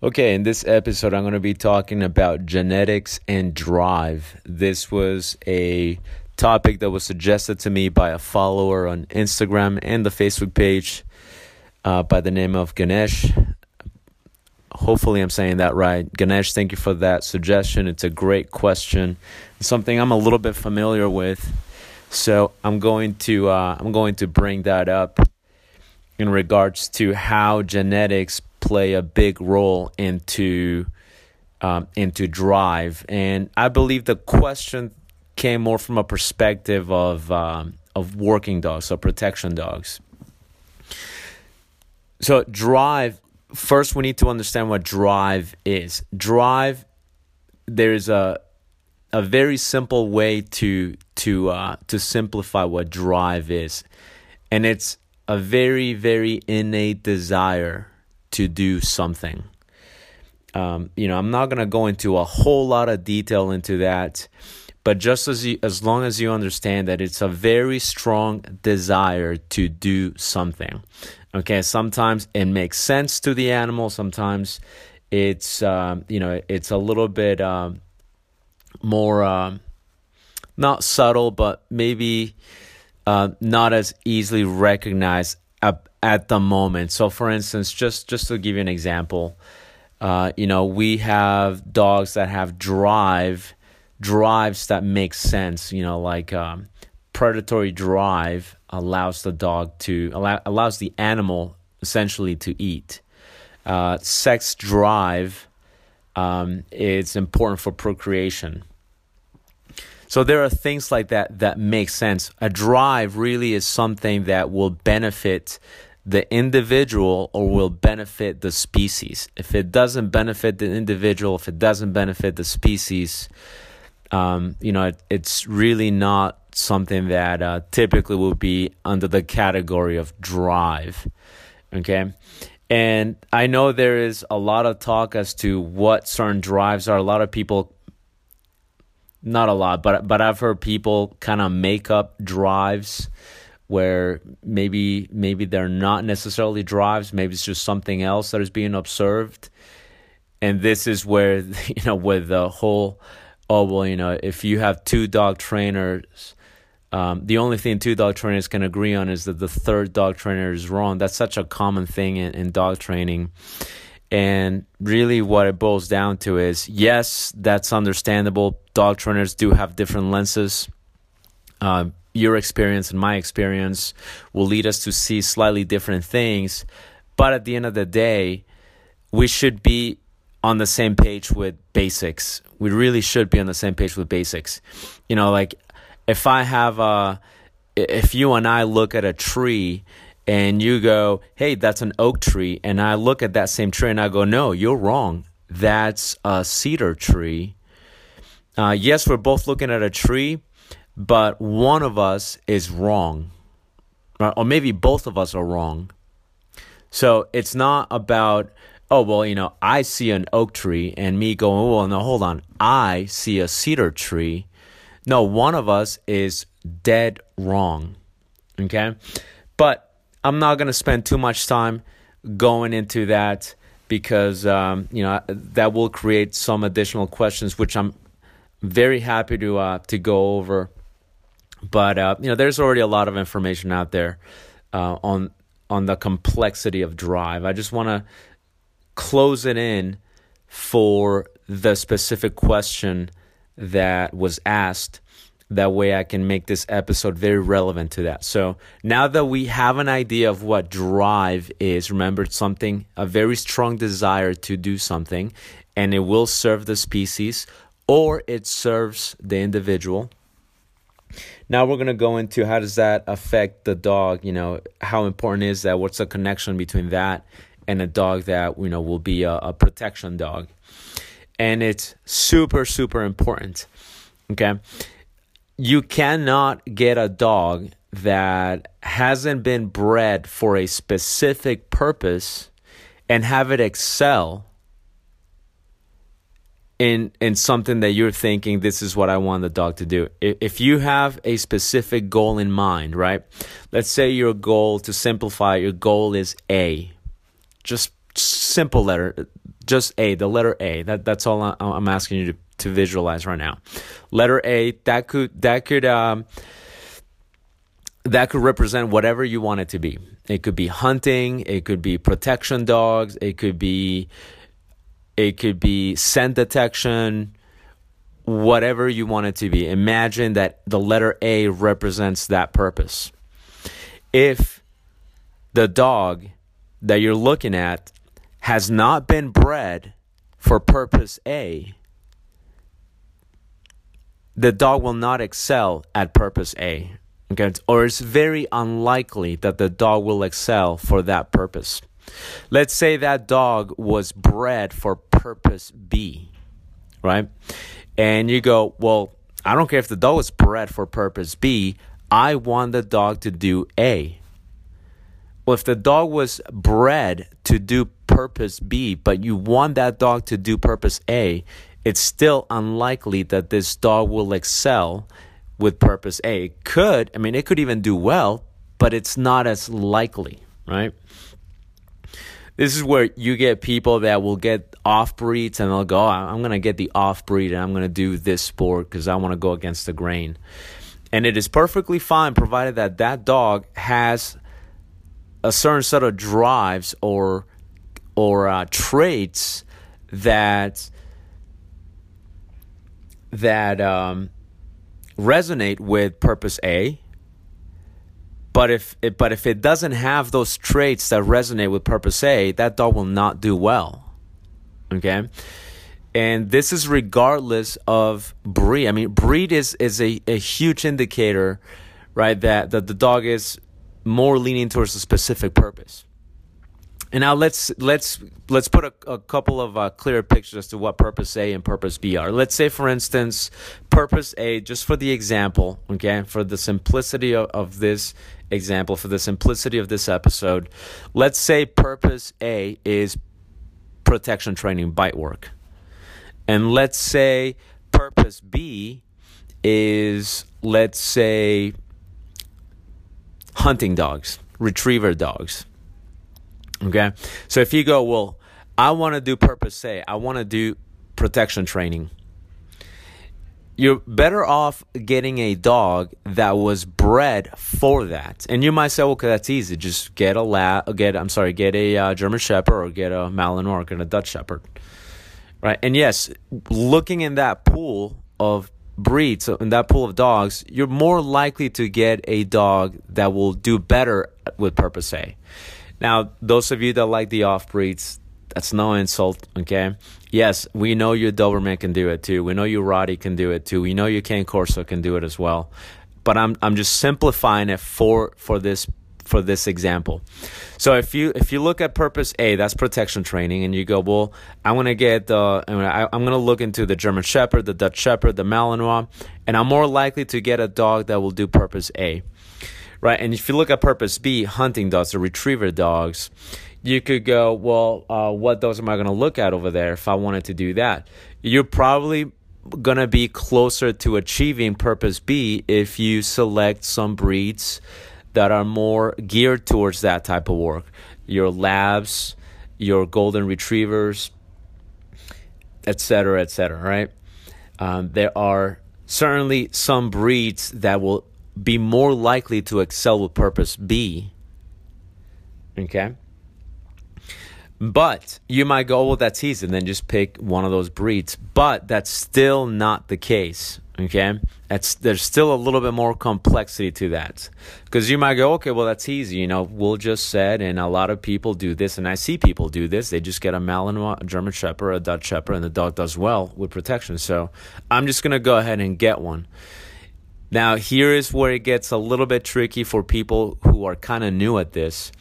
Okay, in this episode, I'm going to be talking about genetics and drive. This was a topic that was suggested to me by a follower on Instagram and the Facebook page uh, by the name of Ganesh. Hopefully, I'm saying that right. Ganesh, thank you for that suggestion. It's a great question, something I'm a little bit familiar with. So I'm going to uh, I'm going to bring that up in regards to how genetics play a big role into um, into drive. And I believe the question came more from a perspective of um, of working dogs, or protection dogs. So drive. First, we need to understand what drive is. Drive. There's a a very simple way to to uh, to simplify what drive is, and it's a very very innate desire to do something. Um, you know, I'm not gonna go into a whole lot of detail into that, but just as you, as long as you understand that it's a very strong desire to do something. Okay, sometimes it makes sense to the animal. Sometimes it's um, you know it's a little bit um, more um, not subtle, but maybe uh, not as easily recognized at the moment. So, for instance, just just to give you an example, uh, you know, we have dogs that have drive drives that make sense. You know, like um, predatory drive allows the dog to allow, allows the animal essentially to eat. Uh, sex drive um, it's important for procreation. So there are things like that that make sense. A drive really is something that will benefit the individual or will benefit the species. If it doesn't benefit the individual, if it doesn't benefit the species, um, you know, it, it's really not something that uh, typically will be under the category of drive. Okay. And I know there is a lot of talk as to what certain drives are. A lot of people, not a lot, but but I've heard people kind of make up drives where maybe maybe they're not necessarily drives maybe it's just something else that is being observed. And this is where you know with the whole oh well you know if you have two dog trainers um, the only thing two dog trainers can agree on is that the third dog trainer is wrong. That's such a common thing in, in dog training. And really what it boils down to is yes that's understandable. Dog trainers do have different lenses. Uh, your experience and my experience will lead us to see slightly different things. But at the end of the day, we should be on the same page with basics. We really should be on the same page with basics. You know, like if I have a, if you and I look at a tree and you go, hey, that's an oak tree, and I look at that same tree and I go, no, you're wrong. That's a cedar tree. Uh, yes, we're both looking at a tree, but one of us is wrong, or maybe both of us are wrong. So it's not about, oh, well, you know, I see an oak tree and me going, oh, well, no, hold on. I see a cedar tree. No, one of us is dead wrong. Okay. But I'm not going to spend too much time going into that because, um, you know, that will create some additional questions, which I'm very happy to, uh, to go over but uh, you know, there's already a lot of information out there uh, on on the complexity of drive. I just want to close it in for the specific question that was asked. That way, I can make this episode very relevant to that. So now that we have an idea of what drive is, remember it's something, a very strong desire to do something, and it will serve the species or it serves the individual now we're gonna go into how does that affect the dog? You know, how important is that? What's the connection between that and a dog that you know will be a, a protection dog? And it's super super important. Okay, you cannot get a dog that hasn't been bred for a specific purpose and have it excel in in something that you're thinking this is what I want the dog to do. If you have a specific goal in mind, right? Let's say your goal to simplify your goal is A. Just simple letter, just A, the letter A. That that's all I'm asking you to, to visualize right now. Letter A that could that could um, that could represent whatever you want it to be. It could be hunting, it could be protection dogs, it could be it could be scent detection, whatever you want it to be. Imagine that the letter A represents that purpose. If the dog that you're looking at has not been bred for purpose A, the dog will not excel at purpose A. Okay? Or it's very unlikely that the dog will excel for that purpose. Let's say that dog was bred for purpose B, right? And you go, well, I don't care if the dog was bred for purpose B, I want the dog to do A. Well, if the dog was bred to do purpose B, but you want that dog to do purpose A, it's still unlikely that this dog will excel with purpose A. It could, I mean, it could even do well, but it's not as likely, right? This is where you get people that will get off breeds and they'll go, I'm going to get the off breed and I'm going to do this sport because I want to go against the grain. And it is perfectly fine provided that that dog has a certain set of drives or or uh, traits that that um, resonate with purpose A. But if it, but if it doesn't have those traits that resonate with purpose A, that dog will not do well. Okay? And this is regardless of breed. I mean, breed is, is a, a huge indicator, right, that, that the dog is more leaning towards a specific purpose. And now let's let's let's put a, a couple of uh, clear pictures as to what purpose A and purpose B are. Let's say, for instance, purpose A, just for the example, okay, for the simplicity of, of this example, for the simplicity of this episode, let's say purpose A is protection training, bite work, and let's say purpose B is let's say hunting dogs, retriever dogs Okay. So if you go, well, I want to do purpose A, I want to do protection training. You're better off getting a dog that was bred for that. And you might say, well, okay, that's easy. Just get a lab, get, I'm sorry, get a uh, German Shepherd or get a Malinois or get a Dutch Shepherd. Right. And yes, looking in that pool of breeds, so in that pool of dogs, you're more likely to get a dog that will do better with purpose A. Now, those of you that like the off breeds, that's no insult, okay? Yes, we know your Doberman can do it too. We know your Rottie can do it too. We know your Cane Corso can do it as well. But I'm I'm just simplifying it for for this for this example. So if you if you look at purpose A, that's protection training, and you go, well, I'm gonna get the I'm gonna look into the German Shepherd, the Dutch Shepherd, the Malinois, and I'm more likely to get a dog that will do purpose A right? And if you look at purpose B, hunting dogs or retriever dogs, you could go, well, uh, what dogs am I going to look at over there if I wanted to do that? You're probably going to be closer to achieving purpose B if you select some breeds that are more geared towards that type of work. Your labs, your golden retrievers, etc., etc., right? Um, there are certainly some breeds that will be more likely to excel with purpose B. Okay? But you might go, well, that's easy, and then just pick one of those breeds. But that's still not the case. Okay? That's there's still a little bit more complexity to that. Because you might go, okay, well, that's easy. You know, we'll just said, and a lot of people do this, and I see people do this. They just get a Malinois, a German Shepherd, a Dutch Shepherd, and the dog does well with protection. So I'm just gonna go ahead and get one. Now, here is where it gets a little bit tricky for people who are kind of new at this.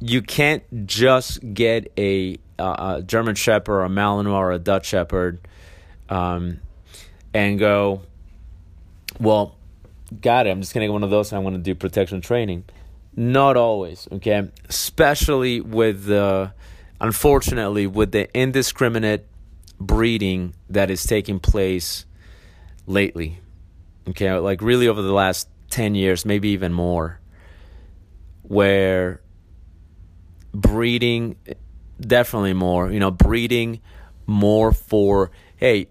You can't just get a, a German Shepherd or a Malinois or a Dutch Shepherd um, and go, well, got it. I'm just going to get one of those and I'm going to do protection training. Not always, okay? Especially with the, unfortunately, with the indiscriminate breeding that is taking place lately okay, like really over the last 10 years, maybe even more, where breeding definitely more. You know, breeding more for hey,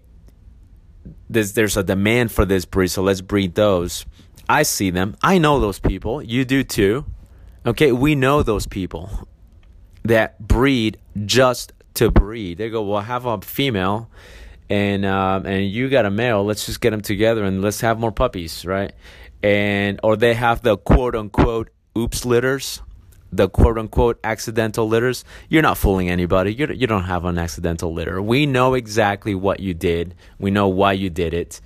there's there's a demand for this breed, so let's breed those. I see them. I know those people. You do too. Okay, we know those people that breed just to breed. They go, well, have a female, and um, and you got a male. Let's just get them together and let's have more puppies, right? And or they have the quote unquote oops litters the quote unquote accidental litters, you're not fooling anybody. You're, you don't have an accidental litter. We know exactly what you did, we know why you did it.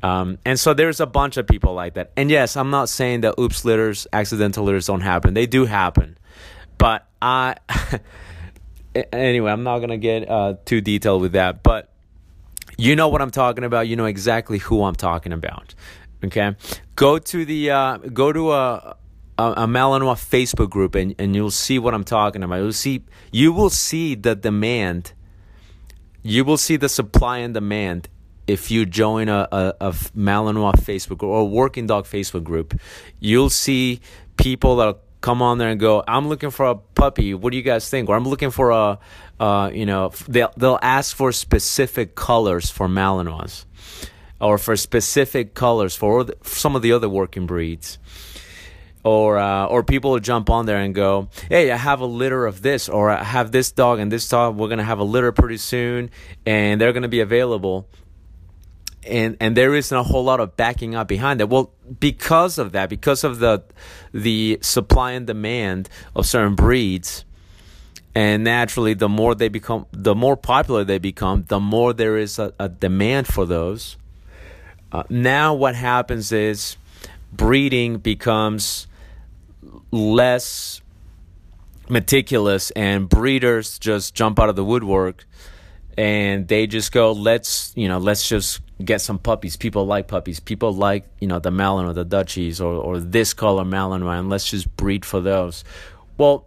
Um, and so there's a bunch of people like that. And yes, I'm not saying that oops litters, accidental litters don't happen. They do happen. But I, anyway, I'm not going to get uh, too detailed with that. But you know what I'm talking about. You know exactly who I'm talking about. Okay. Go to the, uh, go to a, a, a Malinois Facebook group and, and you'll see what I'm talking about. You'll see you will see the demand. You will see the supply and demand if you join a, a, a Malinois Facebook or a working dog Facebook group. You'll see people that come on there and go, I'm looking for a puppy. What do you guys think? Or I'm looking for a, uh, you know, they'll, they'll ask for specific colors for Malinois or for specific colors for some of the other working breeds or uh, or people will jump on there and go, "Hey, I have a litter of this, or I have this dog and this dog. We're gonna have a litter pretty soon, and they're gonna be available." And and there isn't a whole lot of backing up behind that. Well, because of that, because of the the supply and demand of certain breeds, and naturally, the more they become, the more popular they become, the more there is a, a demand for those. Uh, now, what happens is breeding becomes less meticulous and breeders just jump out of the woodwork and they just go let's you know let's just get some puppies. People like puppies. People like you know the malinois the dutchies or, or this color malinois and let's just breed for those. Well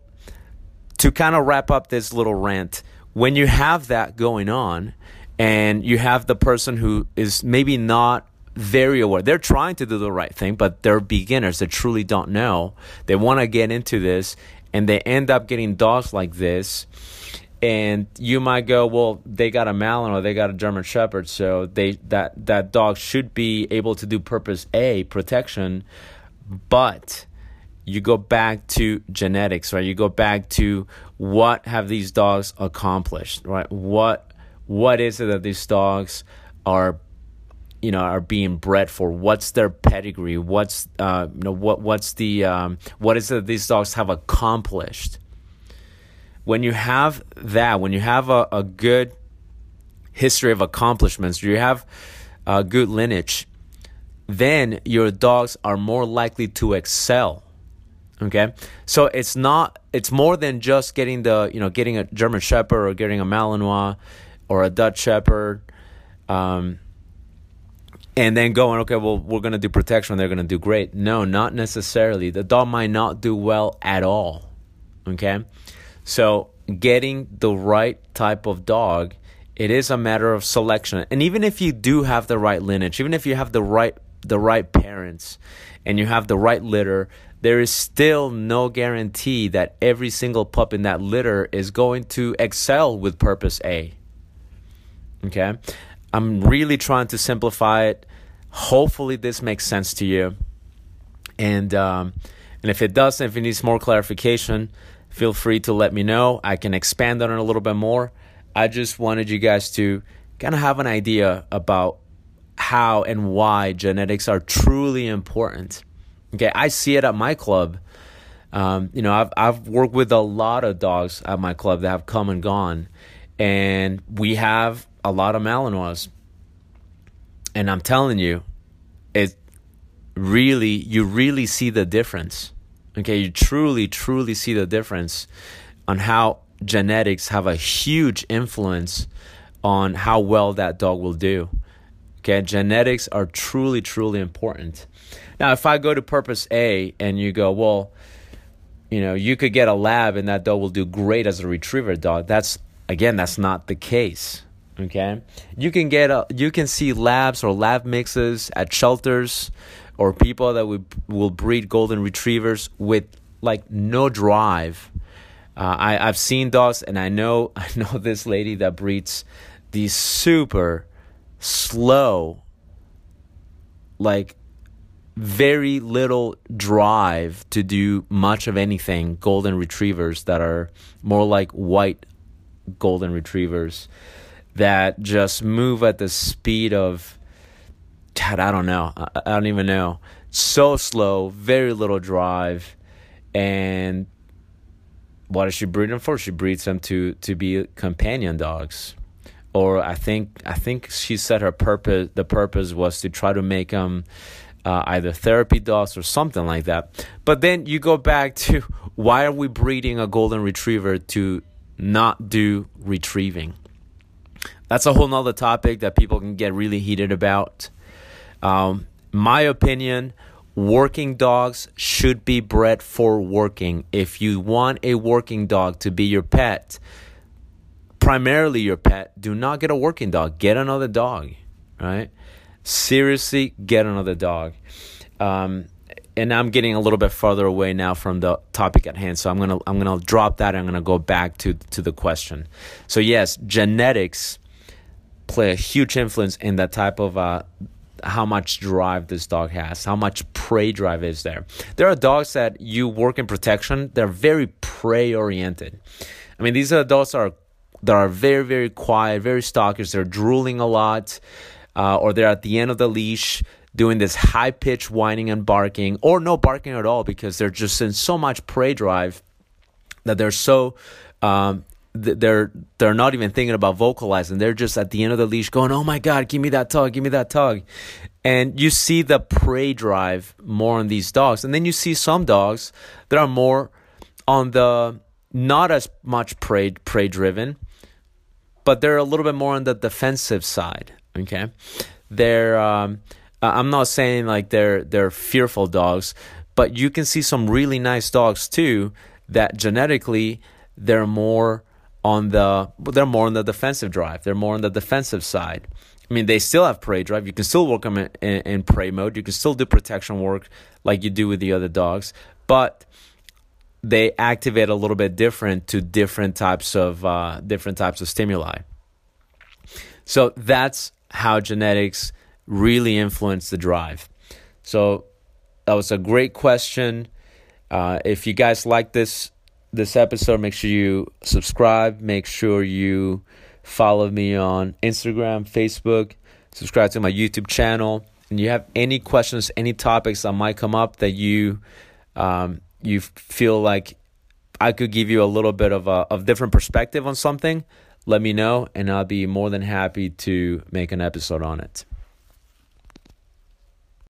to kind of wrap up this little rant when you have that going on and you have the person who is maybe not very aware. They're trying to do the right thing, but they're beginners. They truly don't know. They want to get into this, and they end up getting dogs like this. And you might go, well, they got a Malinois they got a German Shepherd, so they that that dog should be able to do purpose A protection, but you go back to genetics, right? You go back to what have these dogs accomplished, right? What what is it that these dogs are you know are being bred for what's their pedigree what's uh you know what what's the um what is it these dogs have accomplished when you have that when you have a, a good history of accomplishments you have a good lineage then your dogs are more likely to excel okay so it's not it's more than just getting the you know getting a german shepherd or getting a malinois or a dutch shepherd um, and then going, okay, well, we're going to do protection, they're going to do great. No, not necessarily. The dog might not do well at all. Okay? So, getting the right type of dog, it is a matter of selection. And even if you do have the right lineage, even if you have the right the right parents and you have the right litter, there is still no guarantee that every single pup in that litter is going to excel with purpose A. Okay? I'm really trying to simplify it. Hopefully, this makes sense to you. And um, and if it doesn't, if it needs more clarification, feel free to let me know. I can expand on it a little bit more. I just wanted you guys to kind of have an idea about how and why genetics are truly important. Okay, I see it at my club. Um, you know, I've I've worked with a lot of dogs at my club that have come and gone, and we have a lot of Malinois. And I'm telling you, it really, you really see the difference. Okay, you truly, truly see the difference on how genetics have a huge influence on how well that dog will do. Okay, genetics are truly, truly important. Now, if I go to purpose A and you go, well, you know, you could get a lab and that dog will do great as a retriever dog. That's again, that's not the case. Okay, you can get a, you can see labs or lab mixes at shelters or people that would will breed golden retrievers with like no drive, Uh, I I've seen dogs, and I know I know this lady that breeds these super slow, like very little drive to do much of anything. Golden retrievers that are more like white golden retrievers that just move at the speed of God, I don't know. I, don't even know. So slow, very little drive, and what does she breed them for? She breeds them to to be companion dogs, or I think I think she said her purpose. The purpose was to try to make them uh, either therapy dogs or something like that. But then you go back to why are we breeding a golden retriever to not do retrieving? That's a whole nother topic that people can get really heated about. Um, my opinion, working dogs should be bred for working. If you want a working dog to be your pet, primarily your pet, do not get a working dog. Get another dog, right? Seriously, get another dog. Um, and I'm getting a little bit further away now from the topic at hand, so I'm gonna I'm gonna drop that. I'm gonna go back to to the question. So yes, genetics play a huge influence in that type of uh, how much drive this dog has, how much prey drive is there. There are dogs that you work in protection; they're very prey oriented. I mean, these are dogs that are that are very very quiet, very stalkers. They're drooling a lot, uh, or they're at the end of the leash doing this high pitched whining and barking, or no barking at all because they're just in so much prey drive that they're so um, they're they're not even thinking about vocalizing. They're just at the end of the leash going, "Oh my god, give me that tug, give me that tug." And you see the prey drive more on these dogs. And then you see some dogs that are more on the not as much prey prey driven, but they're a little bit more on the defensive side, okay? They're um, I'm not saying like they're they're fearful dogs, but you can see some really nice dogs too that genetically they're more on the they're more on the defensive drive. They're more on the defensive side. I mean, they still have prey drive. You can still work them in, in, in prey mode. You can still do protection work like you do with the other dogs, but they activate a little bit different to different types of uh, different types of stimuli. So that's how genetics really influence the drive. So that was a great question. Uh, if you guys like this this episode, make sure you subscribe. Make sure you follow me on Instagram, Facebook, subscribe to my YouTube channel. And you have any questions, any topics that might come up that you um, you feel like I could give you a little bit of a of different perspective on something, let me know, and I'll be more than happy to make an episode on it.